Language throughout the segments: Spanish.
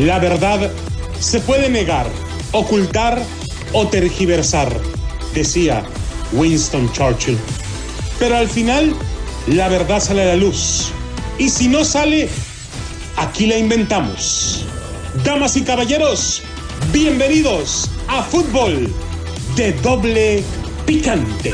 La verdad se puede negar, ocultar o tergiversar, decía Winston Churchill. Pero al final, la verdad sale a la luz. Y si no sale, aquí la inventamos. Damas y caballeros, bienvenidos a Fútbol de Doble Picante.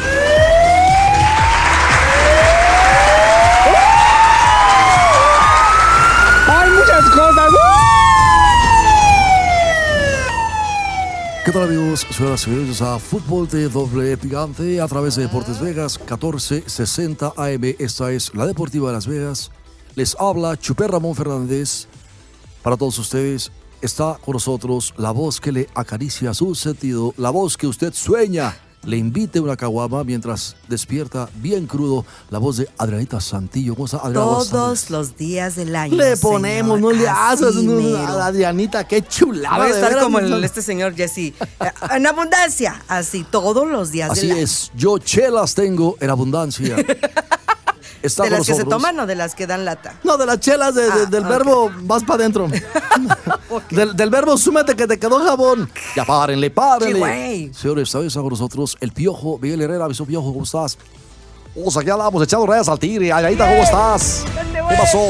¿Qué tal amigos? Señoras y señores a Fútbol de Doble Picante a través de Deportes Vegas 1460 AM. Esta es la Deportiva de Las Vegas. Les habla Chuper Ramón Fernández. Para todos ustedes está con nosotros la voz que le acaricia su sentido, la voz que usted sueña. Le invite una caguama mientras despierta bien crudo la voz de Adrianita Santillo. ¿Cómo está? Todos los días del año. Le ponemos, señor. no le haces, Así no, a Adrianita, qué chulada. Voy a estar como el- este señor Jesse. Eh, En abundancia, así todos los días Así del año. es, yo chelas tengo en abundancia. Está ¿De las que se toman o de las que dan lata? No, de las chelas, de- de- Ah, del verbo vas para adentro. del, del verbo súmete que te quedó jabón. Ya párenle, Sí, párenle. güey. Señores, ¿sabes con nosotros? El Piojo, Miguel Herrera, avisó Piojo, ¿cómo estás? O sea, aquí andamos echando rayas al tigre. Ayadita, ¿cómo estás? ¿Qué pasó?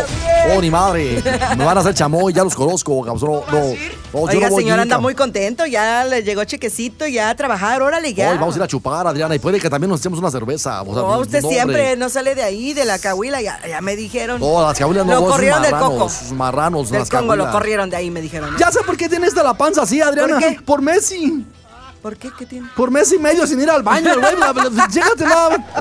Oh, ni madre. Me van a hacer chamoy, ya los conozco. No, no, no, Oiga, no señor, anda muy contento. Ya le llegó chequecito, ya a trabajar. Órale, ya. Hoy vamos a ir a chupar, Adriana, y puede que también nos echemos una cerveza. O sea, No, usted siempre no sale de ahí, de la cahuila. Ya, ya me dijeron. No, las cabulas no, Lo corrieron del coco. esos marranos, Del las Congo lo cabulas. corrieron de ahí, me dijeron. Ya sé por qué tienes de la panza así, Adriana. ¿Por qué? Por Messi. ¿Por qué? ¿Qué tiene? Por mes y medio sin ir al baño, güey.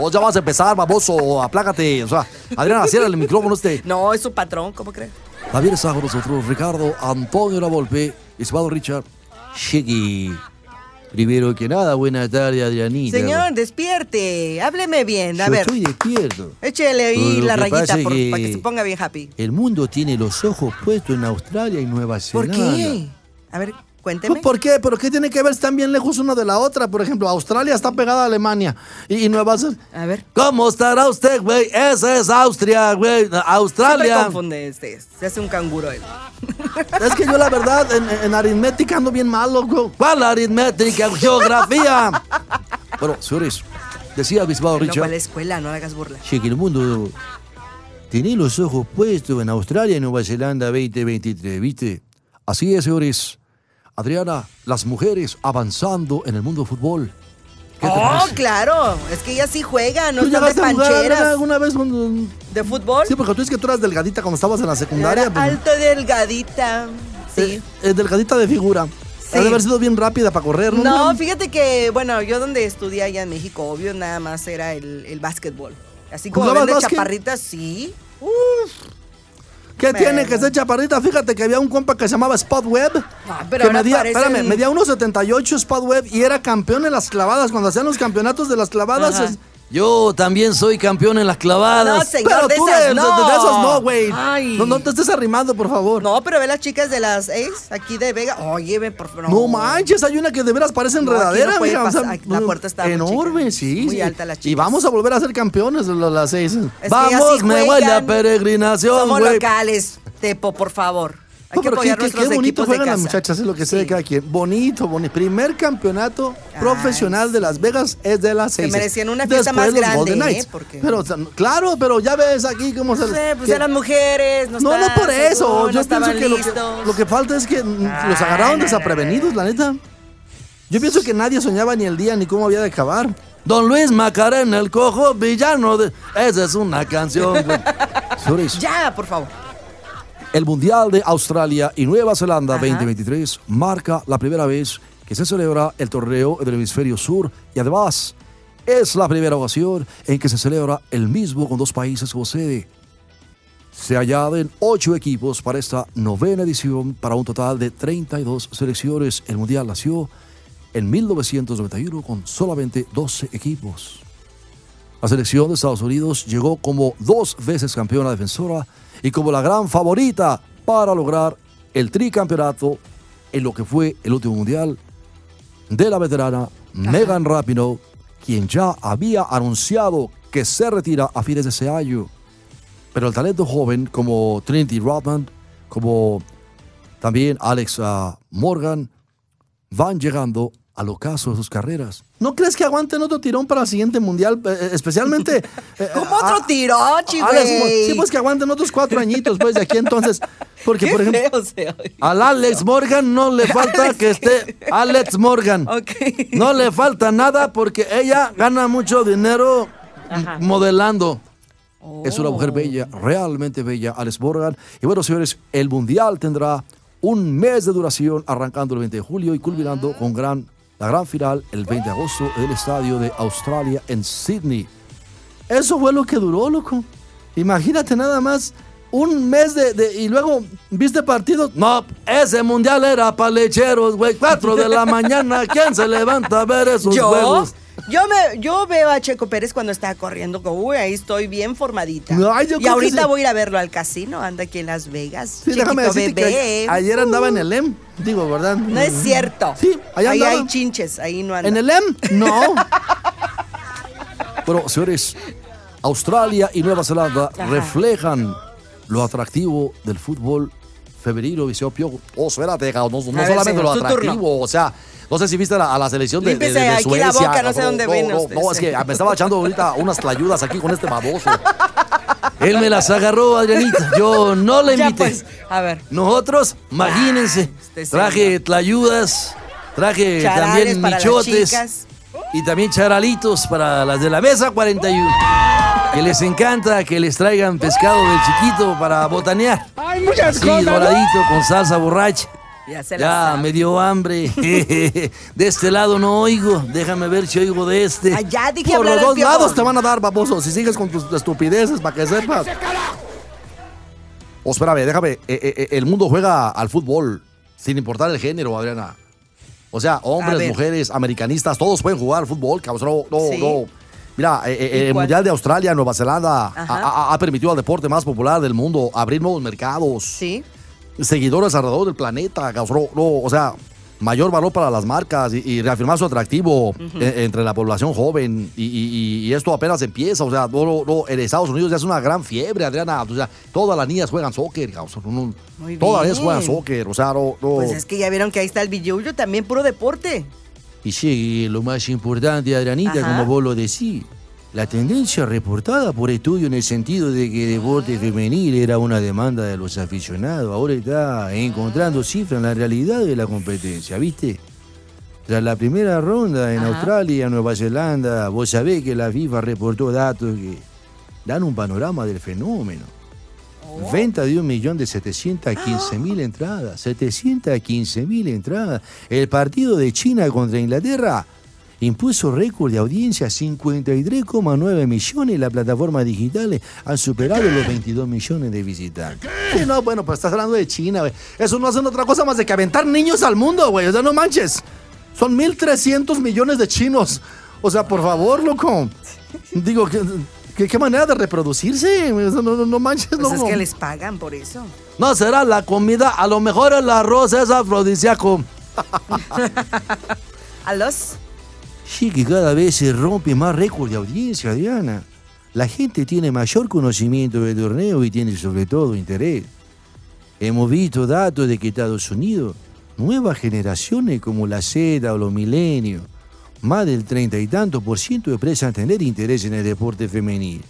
O ya vas a empezar, baboso, aplácate. O sea, Adriana, cierra el micrófono este. No, es su patrón, ¿cómo cree? También está con nosotros Ricardo Antonio Lavolpe, estimado Richard. Chiqui. Primero que nada, buena tarde, Adrianita. Señor, despierte. Hábleme bien. A Yo ver, estoy despierto. échele ahí la rayita por- que- para que se ponga bien happy. El mundo tiene los ojos puestos en Australia y Nueva ¿Por Zelanda. qué? A ver, cuénteme. ¿Por qué? ¿Pero qué tiene que ver? Están bien lejos una de la otra. Por ejemplo, Australia está pegada a Alemania. Y, y Nueva Zelanda. A ver. ¿Cómo estará usted, güey? Esa es Austria, güey. Australia. confunde este. Se hace un canguro él. Es que yo, la verdad, en, en aritmética ando bien mal, loco. ¿Cuál aritmética? Geografía. bueno, señores, decía el bispado No fue a Richard. la escuela, no hagas burla. Che, que el mundo tiene los ojos puestos en Australia y Nueva Zelanda 2023, ¿viste? Así es, señores. Adriana, las mujeres avanzando en el mundo del fútbol. ¿Qué te Oh, claro. Es que ella sí juega, no ¿Tú están de jugar Adriana, pancheras. alguna vez? ¿De fútbol? Sí, porque tú dices que tú eras delgadita cuando estabas en la Era secundaria. pues, alto, delgadita. Sí. eh, eh, delgadita de figura. Sí. Ha de haber sido bien rápida para correr, ¿no? No, fíjate que, bueno, yo donde estudié allá en México, obvio, nada más era el, el básquetbol. Así como ¿Jugabas ven de básquet? chaparritas, sí. ¿Qué Bueno. tiene que ser chaparrita? Fíjate que había un compa que se llamaba Spot Web. pero que medía, espérame, medía 1.78 Spot Web y era campeón en las clavadas. Cuando hacían los campeonatos de las clavadas. Ajá. Yo también soy campeón en las clavadas. No, señor, pero de tú esas de, no. de esas no, güey. No, no te estés arrimando, por favor. No, No, pero ve las chicas de las Ace, aquí de Vega. Oye, ve, por favor. manches, hay una que de veras parece No, enredadera. no o sea, la puerta está enorme, chica, sí. muy sí. alta las Y chicas. vamos a volver a ser campeones de las seis. Es Vamos, me voy a juegan. peregrinación, Somos locales, Tepo, por favor. Hay No, que pero qué, apoyar qué- nuestros qué bonito juegan las muchachas, es lo que sé de cada quien. Bonito, bonito. Primer campeonato profesional de Las Vegas es de las Se seis. merecían una fiesta Después más grande, Golden ¿eh? Porque- Pero, claro, pero ya ves aquí cómo se... No sé, pues que- eran mujeres, no no, no por eso. Yo pienso que lo, que listos. lo que falta es que los agarraron desaprevenidos, la neta. Yo pienso que nadie soñaba ni el día ni cómo había de acabar. Don Luis Macarena, el cojo villano. De... Esa es una canción, Ya, por favor. El Mundial de Australia y Nueva Zelanda Ajá. 2023 marca la primera vez que se celebra el torneo en el hemisferio sur y además es la primera ocasión en que se celebra el mismo con dos países como sede. Se añaden ocho equipos para esta novena edición para un total de 32 selecciones. El Mundial nació en 1991 con solamente 12 equipos. La selección de Estados Unidos llegó como dos veces campeona defensora y como la gran favorita para lograr el tricampeonato en lo que fue el último mundial de la veterana Megan Rapinoe, quien ya había anunciado que se retira a fines de ese año. Pero el talento joven como Trinity Rodman, como también Alex Morgan, van llegando al ocaso de sus carreras. ¿No crees que aguanten otro tirón para el siguiente mundial? Eh, eh, especialmente. eh, ¿Cómo a- otro tirón, Alex Mo- güey? Sí, pues que aguanten otros cuatro añitos, pues, de aquí entonces. Porque, Qué por ejemplo, feo. Al Alex Morgan no le falta Alex, que esté Alex Morgan. Ok. No le falta nada porque ella gana mucho dinero modelando. Es una mujer bella, realmente bella, Alex Morgan. Y bueno, señores, el Mundial tendrá un mes de duración arrancando el 20 de julio y culminando con gran, la gran final el 20 de agosto en el estadio de Australia en Sydney. eso fue lo que duró, loco. Imagínate nada más. Un mes de, de- Y luego, ¿viste partidos? No, ese mundial era para lecheros, güey. 4 de la mañana. ¿Quién se levanta a ver esos ¿Yo? juegos? Yo, me, yo veo a Checo Pérez cuando está corriendo, como, uy, ahí estoy bien formadita. Ay, yo y ahorita sí. voy a ir a verlo al casino, anda aquí en Las Vegas. Sí, déjame Chiquito decirte que bebé. a- ayer andaba en el EM. Digo, ¿verdad? No es cierto. Sí, allá ahí andaba. hay chinches, ahí no anda. ¿En el EM? No. Bueno, señores, Australia y Nueva Zelanda Ajá. reflejan lo atractivo del fútbol femenino. Dice, oh, Piojo, oh, espérate, no, no ver, solamente señor, lo turno. atractivo, o sea, no sé si viste la- a la selección de, de, de- de aquí Suecia. la boca, no sé cabrón. dónde no, ven no, usted, no, es que me estaba echando ahorita unas tlayudas aquí con este baboso. Él me las agarró, Adrianita. Yo no le invité. pues, a ver. Nosotros, imagínense, este traje señor. tlayudas, traje Charales también michotes y también charalitos para las de la mesa 41. Que les encanta que les traigan pescado del chiquito para botanear. Hay muchas Sí, cosas. ¿no? doradito con salsa borracha. Ya se la Ya, sabe. me dio hambre. De este lado no oigo. Déjame ver si oigo de este. Ah, ya dije Por los dos lados te van a dar, baboso. Si sigues con tus estupideces, para que sepas. Oh, espérame, déjame. Eh, eh, eh, el mundo juega al fútbol sin importar el género, Adriana. O sea, hombres, mujeres, americanistas, todos pueden jugar al fútbol, cabrón. No, no, Sí. no. Mira, eh, eh, ¿Y el? Mundial de Australia, Nueva Zelanda, ha permitido al deporte más popular del mundo abrir nuevos mercados, Sí. Seguidores alrededor del planeta. No, o sea, mayor valor para las marcas y, y reafirmar su atractivo eh, entre la población joven. Y, y- y esto apenas empieza. O sea, no, no, en Estados Unidos ya es una gran fiebre, Adriana. O sea, todas las niñas juegan soccer. No, Muy todas las niñas juegan soccer. O sea, no. Pues es que ya vieron que ahí está el billuyo, también puro deporte. Y sí, lo más importante, Adrianita, Ajá. como vos lo decís, la tendencia reportada por estudio en el sentido de que el deporte femenil era una demanda de los aficionados, ahora está encontrando cifras en la realidad de la competencia, ¿viste? Tras la primera ronda en Ajá. Australia, Nueva Zelanda, vos sabés que la FIFA reportó datos que dan un panorama del fenómeno. Venta de 1.715.000 entradas. 715.000 entradas. El partido de China contra Inglaterra impuso récord de audiencia 53,9 millones. Las plataformas digitales han superado los 22 millones de visitantes. Sí, no, bueno, pues estás hablando de China, güey. Eso no hacen otra cosa más de que aventar niños al mundo, güey. O sea, no manches. Son 1.300 millones de chinos. O sea, por favor, loco. Digo, ¿qué, qué, qué manera de reproducirse? No manches, Pues loco. es que les pagan por eso. No será la comida, a lo mejor el arroz es afrodisíaco. A los. Sí, que cada vez se rompe más récord de audiencia, Diana. La gente tiene mayor conocimiento del torneo y tiene sobre todo interés. Hemos visto datos de que Estados Unidos, nuevas generaciones como la Z o los milenios, más del treinta y tanto por ciento expresan tener interés en el deporte femenil.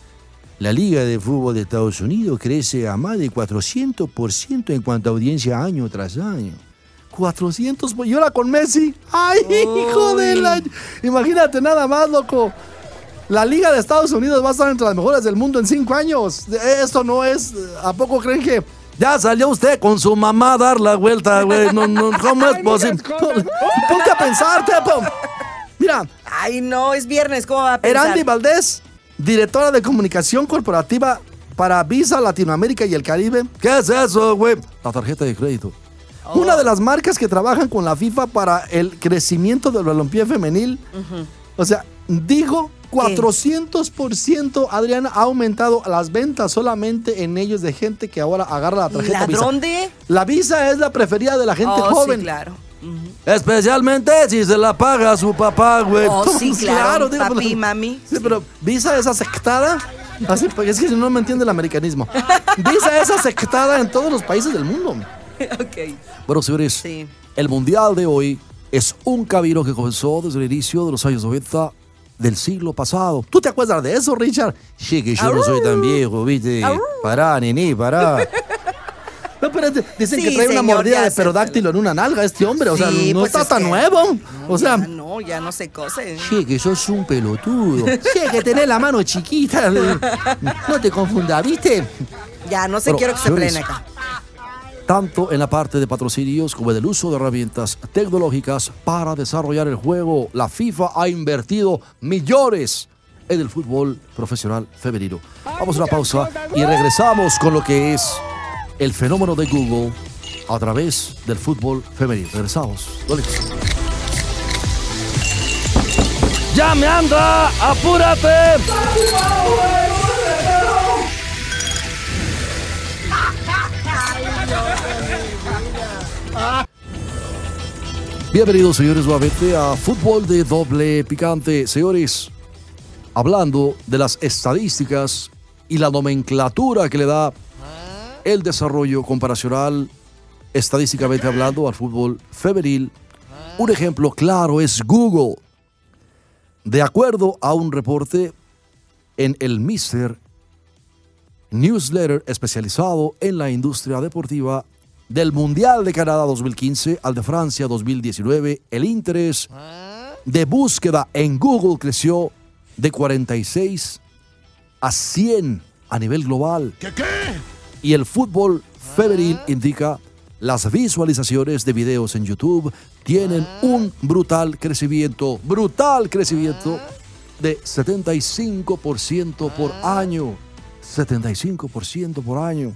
La Liga de Fútbol de Estados Unidos crece a más de 400% en cuanto a audiencia año tras año. 400, y ahora con Messi. ¡Ay, hijo de la... Imagínate nada más, loco. La Liga de Estados Unidos va a estar entre las mejores del mundo en cinco años. Esto no es... ¿A poco creen que...? Ya salió usted con su mamá a dar la vuelta, güey. No, no, ¿Cómo es posible? Ponte a pensar, Tepo. Mira, Ay, no, es viernes, ¿cómo va a pensar? Erandi Valdés, directora de comunicación corporativa para Visa Latinoamérica y el Caribe. ¿Qué es eso, güey? La tarjeta de crédito. Una de las marcas que trabajan con la FIFA para el crecimiento del balompié femenil. O sea, dijo 400%, Adriana, ha aumentado las ventas solamente en ellos de gente que ahora agarra la tarjeta Visa. ¿Ladrón de? La Visa es la preferida de la gente oh, joven. sí, claro. Especialmente si se la paga a su papá, güey. Oh, sí, claro. digo, papi mami. Sí, pero Visa es aceptada. Así, porque es que si no me entiende el americanismo. Visa es aceptada en todos los países del mundo. ok. Bueno, señores, Sí. el Mundial de hoy es un camino que comenzó desde el inicio de los años 90 del siglo pasado. ¿Tú te acuerdas de eso, Richard? Sí, que yo no soy tan viejo, ¿viste? Pará, nene, pará. No, pero dicen que trae una señor, mordida ya de perodáctilo en una nalga este hombre. O sea, Sí, no pues está es tan que- nuevo. O sea, Ya no, ya no se cose. Sí, que sos un pelotudo. sí, que tenés la mano chiquita. No te confundas, ¿viste? Ya no sé, Bueno, quiero que se frene acá. Tanto en la parte de patrocinios como en el uso de herramientas tecnológicas para desarrollar el juego. La FIFA ha invertido millones en el fútbol profesional femenino. Vamos a una pausa y regresamos con lo que es el fenómeno de Google a través del fútbol femenino. Regresamos. ¡Ya me anda! ¡Apúrate! Bienvenidos, señores, nuevamente a Fútbol de Doble Picante. Señores, hablando de las estadísticas y la nomenclatura que le da el desarrollo comparacional, estadísticamente hablando, al fútbol femenil, un ejemplo claro es Google. De acuerdo a un reporte en el Mister newsletter especializado en la industria deportiva del Mundial de Canadá 2015 al de Francia 2019, el interés de búsqueda en Google creció de 46 a 100 a nivel global. Y el fútbol femenil indica las visualizaciones de videos en YouTube tienen un brutal crecimiento, brutal crecimiento de 75% por año. 75% por año.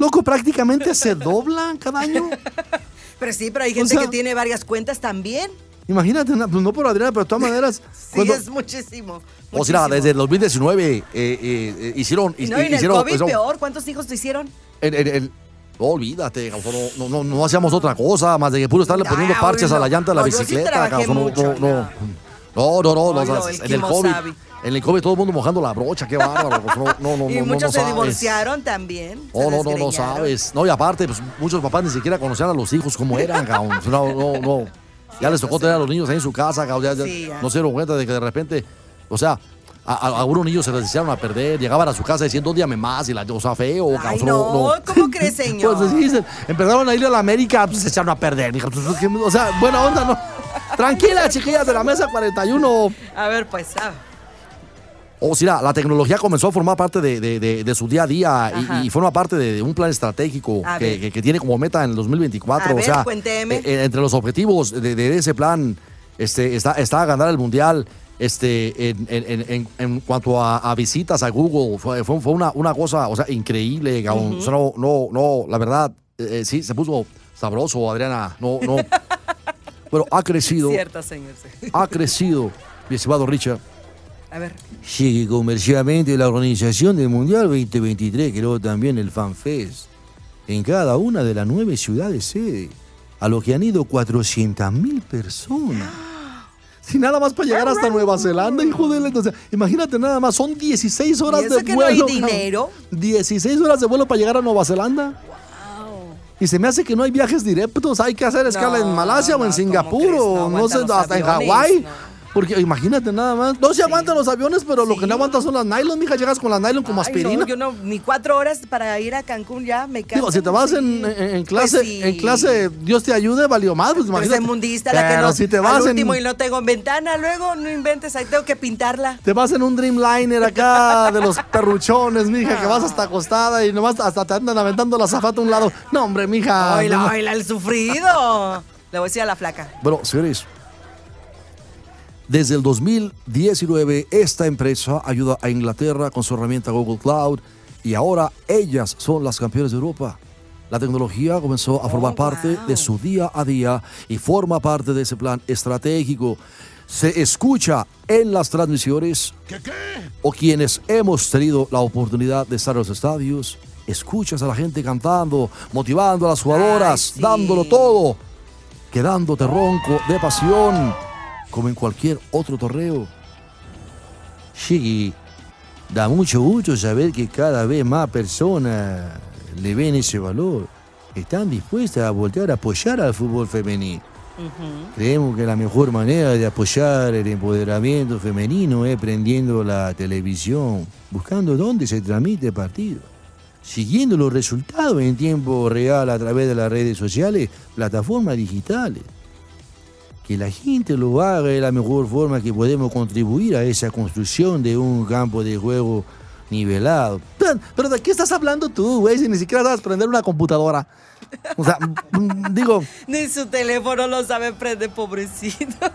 Loco, prácticamente se doblan cada año. Pero sí, pero hay gente sea- que tiene varias cuentas también. Imagínate, na- pues no por Adriana, pero de todas maneras. Sí, cuando- es muchísimo. O sea, desde el 2019 eh, eh, eh, hicieron... Y no, y en el hicieron COVID eso- peor. ¿Cuántos hijos te hicieron? en- en- en- no, olvídate, no, no, hacíamos otra cosa más de que puro estarle poniendo parches a la llanta de la bicicleta. no, no, no, no. no, no, no, no, O sea, en el COVID, todo el mundo mojando la brocha, qué bárbaro, pues, no, no, no, y no, no, muchos no se sabes. divorciaron también. Oh, no, no, no desgreñaron. sabes. No, y aparte, pues muchos papás ni siquiera conocían a los hijos como eran, cabrón. No, no, no. Ya les tocó tener a los niños ahí en su casa, cabrón. Ya, Sí, ya. no se dieron cuenta de que de repente, o sea, a, a- a algunos niños se les echaron a perder, llegaban a su casa diciendo, díame más, y la cosa feo, Ay, cabrón. no, ¿cómo crees, señor? Pues sí, se- empezaron a ir a la América, pues se echaron a perder. Pues, ¿qué- O sea, buena onda, ¿no? Tranquila, chiquillas de la mesa 41. A ver, pues, ah, O sea, la tecnología comenzó a formar parte de, de- de- de su día a día y, y forma parte de, un plan estratégico A que, ver. que- que tiene como meta en el 2024. A o ver, sea, cuénteme. eh, eh, entre los objetivos de, ese plan este, está, está ganar el mundial. Este, en, en- en- en- en cuanto a, a visitas a Google, fue, fue, una, una cosa o sea, increíble. O sea, no, no, no, la verdad, eh, sí, se puso sabroso, Adriana. No, no. Pero ha crecido, señor. sí. ha crecido, mi estimado Richard. A ver, Sigue comercialmente la organización del Mundial 2023, creó también el FanFest en cada una de las nueve ciudades sede, a lo que han ido 400.000 personas. Si nada más para llegar hasta Nueva Zelanda, hijo de o sea, imagínate nada más, son 16 horas ¿Y eso de que no hay vuelo. dinero? 16 horas de vuelo para llegar a Nueva Zelanda. Y se me hace que no hay viajes directos, hay que hacer escala No, en Malasia o no, en ¿cómo Singapur o no sé, los hasta en aviones, Hawái. no. Porque imagínate nada más. No se aguantan los aviones, pero lo que no aguantan son las nylon, mija. Llegas con las nylon como Ay, aspirina. no, yo no, ni cuatro horas para ir a Cancún ya me canso. Digo, si te vas en, en- en clase, Pues sí. en clase, Dios te ayude, valió más. Pues imagínate. mundista la que no. si te al vas en, último y no tengo ventana, luego no inventes, ahí tengo que pintarla. te vas en un Dreamliner acá de los perruchones, mija, que vas hasta acostada y nomás hasta te andan aventando la zafata a un lado. No, hombre, mija. Oila, no. oila, el sufrido. Le voy a decir a la flaca. Bueno, señores, desde el 2019 esta empresa ayuda a Inglaterra con su herramienta Google Cloud y ahora ellas son las campeones de Europa. La tecnología comenzó a formar Oh, parte wow. de su día a día y forma parte de ese plan estratégico. Se escucha en las transmisiones o quienes hemos tenido la oportunidad de estar en los estadios, escuchas a la gente cantando, motivando a las jugadoras, Ay, sí. dándolo todo, quedándote ronco de pasión, como en cualquier otro torneo. Sí, da mucho gusto saber que cada vez más personas le ven ese valor. están dispuestas a voltear a apoyar al fútbol femenino. Creemos que la mejor manera de apoyar el empoderamiento femenino es prendiendo la televisión, buscando dónde se transmite el partido, siguiendo los resultados en tiempo real a través de las redes sociales, plataformas digitales. Que la gente lo haga es la mejor forma que podemos contribuir a esa construcción de un campo de juego nivelado. Pero ¿de qué estás hablando tú, güey? Si ni siquiera sabes prender una computadora. O sea, mm, digo, Ni su teléfono lo sabe prender, pobrecito.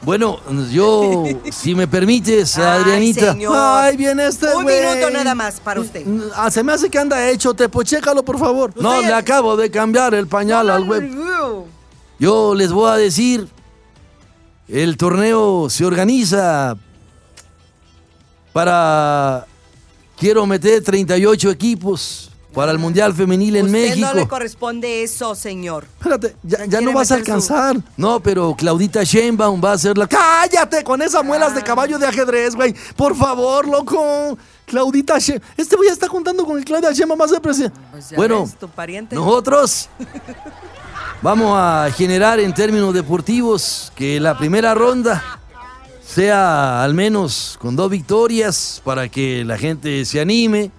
Bueno, yo, si me permites, Ay, Adrianita. señor. ay, viene este Un güey. minuto nada más para usted. Mm, ah, se me hace que anda hecho, te chécalo, por favor. No, le acabo de cambiar el pañal al web. Yo les voy a decir, el torneo se organiza para... Quiero meter 38 equipos para el Mundial Femenil en Usted México. no le corresponde eso, señor. Espérate, ya, no vas a su- alcanzar. No, pero Claudita Sheinbaum va a ser la... ¡Cállate con esas muelas de caballo de ajedrez, güey! Por favor, loco. Claudita She... Este güey está contando con el Claudia Sheinbaum más de presidente. Pues Bueno, ves, tu pariente. Nosotros vamos a generar en términos deportivos que la primera ronda sea al menos con dos victorias para que la gente se anime.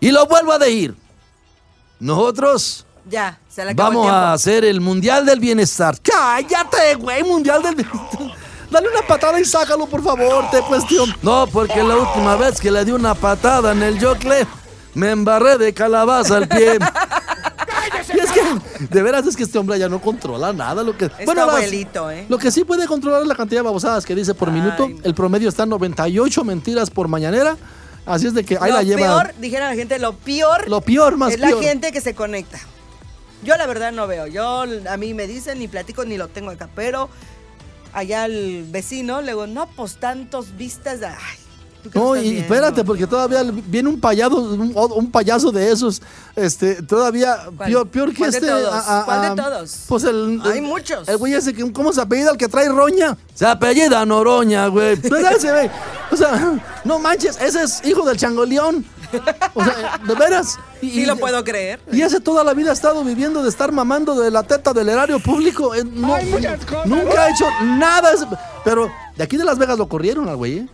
Y lo vuelvo a decir. Nosotros Ya, se le vamos a hacer el Mundial del Bienestar. ¡Cállate, güey! Mundial del... Dale una patada y sácalo, por favor, te cuestión. No, porque la última vez que le di una patada en el yocle, me embarré de calabaza al pie. Que, de veras, es que este hombre ya no controla nada. Lo que, Es las- abuelito, ¿eh? Lo que sí puede controlar es la cantidad de babosadas que dice por Ay, minuto. El promedio está en 98 mentiras por mañanera. Así es de que ahí lo la lleva. peor, dijera la gente, lo peor Lo peor, más es peor. la gente que se conecta. Yo la verdad no veo. Yo a mí me dicen ni platico ni lo tengo acá, pero allá el vecino le digo, no, pues tantos vistas. de- Ay, ¿tú qué No, y viendo? espérate, porque todavía viene un payaso, un, un payaso de esos, este, todavía peor, peor que ¿Cuál de este. todos? ¿Cuál de todos? Pues el, Hay el- muchos. El güey ese, que- ¿cómo se apellida el que trae roña? Se apellida Noroña, güey. Pues ese, güey. O sea, no manches, ese es hijo del changoleón. O sea, de veras. Y, Sí lo puedo creer. Y ese toda la vida ha estado viviendo de estar mamando de la teta del erario público. Eh, no, nunca ha hecho nada. Es- Pero de aquí de Las Vegas lo corrieron al güey. ¿eh?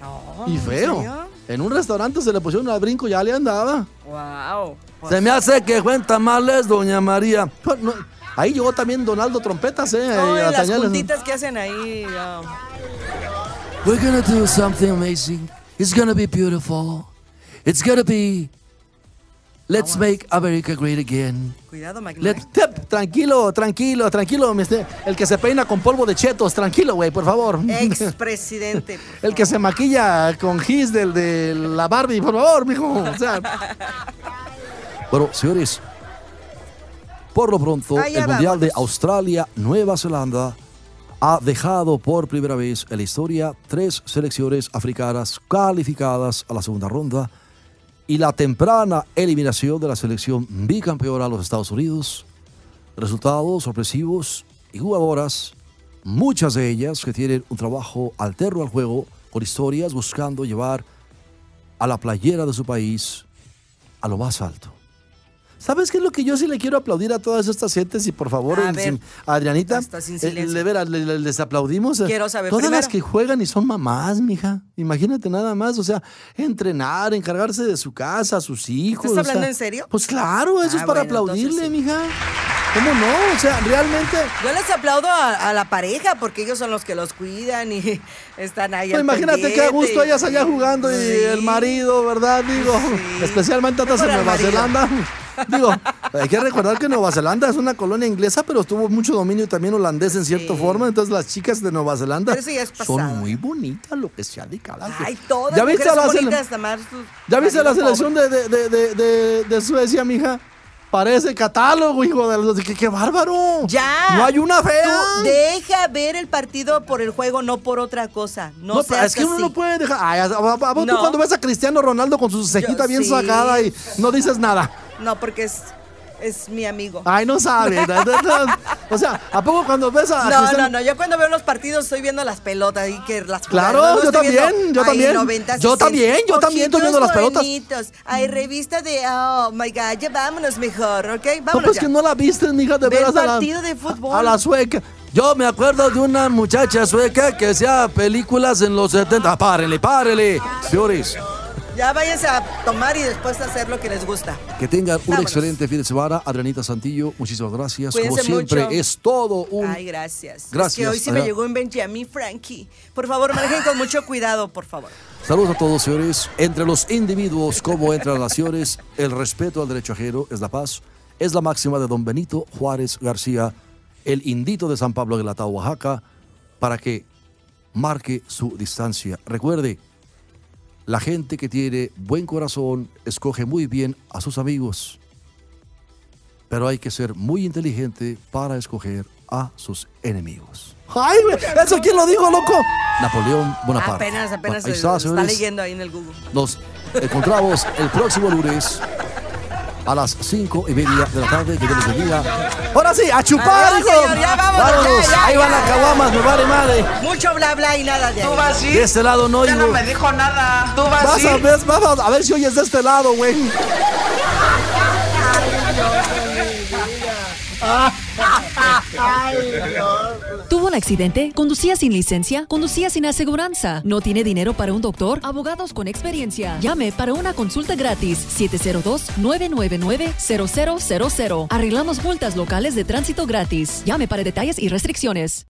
y ¿en feo. serio? En un restaurante se le pusieron al brinco, ya le andaba. Wow. Se me hace que cuenta males, doña María. No, ahí llegó también Donaldo Trompetas, ¿eh? A y las juntitas que hacen ahí. ya. We're gonna do something amazing. It's gonna be beautiful. It's gonna be. Let's make America great again. Cuidado. Tep, tranquilo, tranquilo, tranquilo. mister. El que se peina con polvo de chetos, tranquilo, güey, por favor. Expresidente. El que se maquilla con gis del de la Barbie, por favor, mijo. O sea, Bueno, señores, por lo pronto, el Mundial de. Australia-Nueva Zelanda ha dejado por primera vez en la historia tres selecciones africanas calificadas a la segunda ronda y la temprana eliminación de la selección bicampeona de los Estados Unidos. Resultados sorpresivos y jugadoras, muchas de ellas que tienen un trabajo alterno al juego, con historias buscando llevar a la playera de su país a lo más alto. ¿Sabes qué es lo que yo sí le quiero aplaudir a todas estas gentes? Y por favor, A ver, Adrianita, eh, le- le- les aplaudimos. Quiero saber Todas las que juegan y son mamás, mija. Imagínate nada más, o sea, entrenar, encargarse de su casa, sus hijos. ¿Estás o hablando sea, en serio? Pues claro, eso Ah, es para bueno, entonces aplaudirle, sí. mija. ¿Cómo no? O sea, realmente... Yo les aplaudo a, a la pareja porque ellos son los que los cuidan y están ahí. Pues imagínate qué a gusto y- ellas allá jugando y Sí. el marido, ¿verdad? Digo, Sí. especialmente atrás en Nueva. Zelanda. Digo, hay que recordar que Nueva Zelanda es una colonia inglesa, pero tuvo mucho dominio también holandés en cierta Sí. forma. Entonces las chicas de Nueva Zelanda son muy bonitas, lo que sea de cada Ay, todas ¿Ya viste a la sele- ¿Ya viste la selección de, de, de- de Suecia, mija? Parece catálogo, hijo de los... ¡Qué, qué bárbaro! Ya. No hay una fea. Tú deja ver el partido por el juego, no por otra cosa. No, No, seas es que uno no puede dejar. Ay, a- a- a- tú cuando ves a Cristiano Ronaldo con su cejita Yo bien sí. sacada y no dices nada. No, porque es es mi amigo. Ay, no sabe. No, no, no. O sea, ¿a poco cuando ves a No, no, no. Yo cuando veo los partidos estoy viendo las pelotas y que las Claro, no yo viendo, también, yo también. 90, Yo 60. también, yo también estoy viendo las pelotas. Hay revista de, oh my God, ya vámonos mejor, ¿ok? No, Vámonos pues ya. que no la viste, mija, de veras. a la- partido de fútbol. A la sueca. Yo me acuerdo de una muchacha sueca que hacía películas en los 70. Ah, Párele, párele, señores. Ya váyanse a tomar y después a hacer lo que les gusta. Que tengan un excelente fin de semana. Adrianita Santillo, muchísimas gracias. Como siempre, mucho. es todo un. Ay, gracias. Es Gracias, que hoy sí me llegó un Benjamin Frankie. Por favor, manejen con mucho cuidado, por favor. Saludos a todos, señores. Entre los individuos, como entre las naciones, el respeto al derecho ajeno es la paz. Es la máxima de don Benito Juárez García, el indito de San Pablo de Latao, Oaxaca, para que marque su distancia. Recuerde, la gente que tiene buen corazón escoge muy bien a sus amigos, pero hay que ser muy inteligente para escoger a sus enemigos. Ay, güey, ¿eso quién lo dijo, loco? Napoleón Bonaparte. Apenas, apenas Ahí está, leyendo ahí en el Google. Nos encontramos el próximo lunes a las cinco y media de la tarde. Que Dios les bendiga. Ahora sí, a chupar, Adiós, hijo. señor, ya vámonos, ya, ya, Ahí van las caguamas, me vale madre. Mucho bla bla y nada de Tú ahí. vas De sí. este lado no Ya no oigo. me dijo nada. Tú vas Vas sí. a ver, vamos a ver si oyes de este lado, güey. ¿Tuvo un accidente? ¿Conducía sin licencia? ¿Conducía sin aseguranza? ¿No tiene dinero para un doctor? Abogados con experiencia. Llame para una consulta gratis. 702-999-0000. Arreglamos multas locales de tránsito gratis. Llame para detalles y restricciones.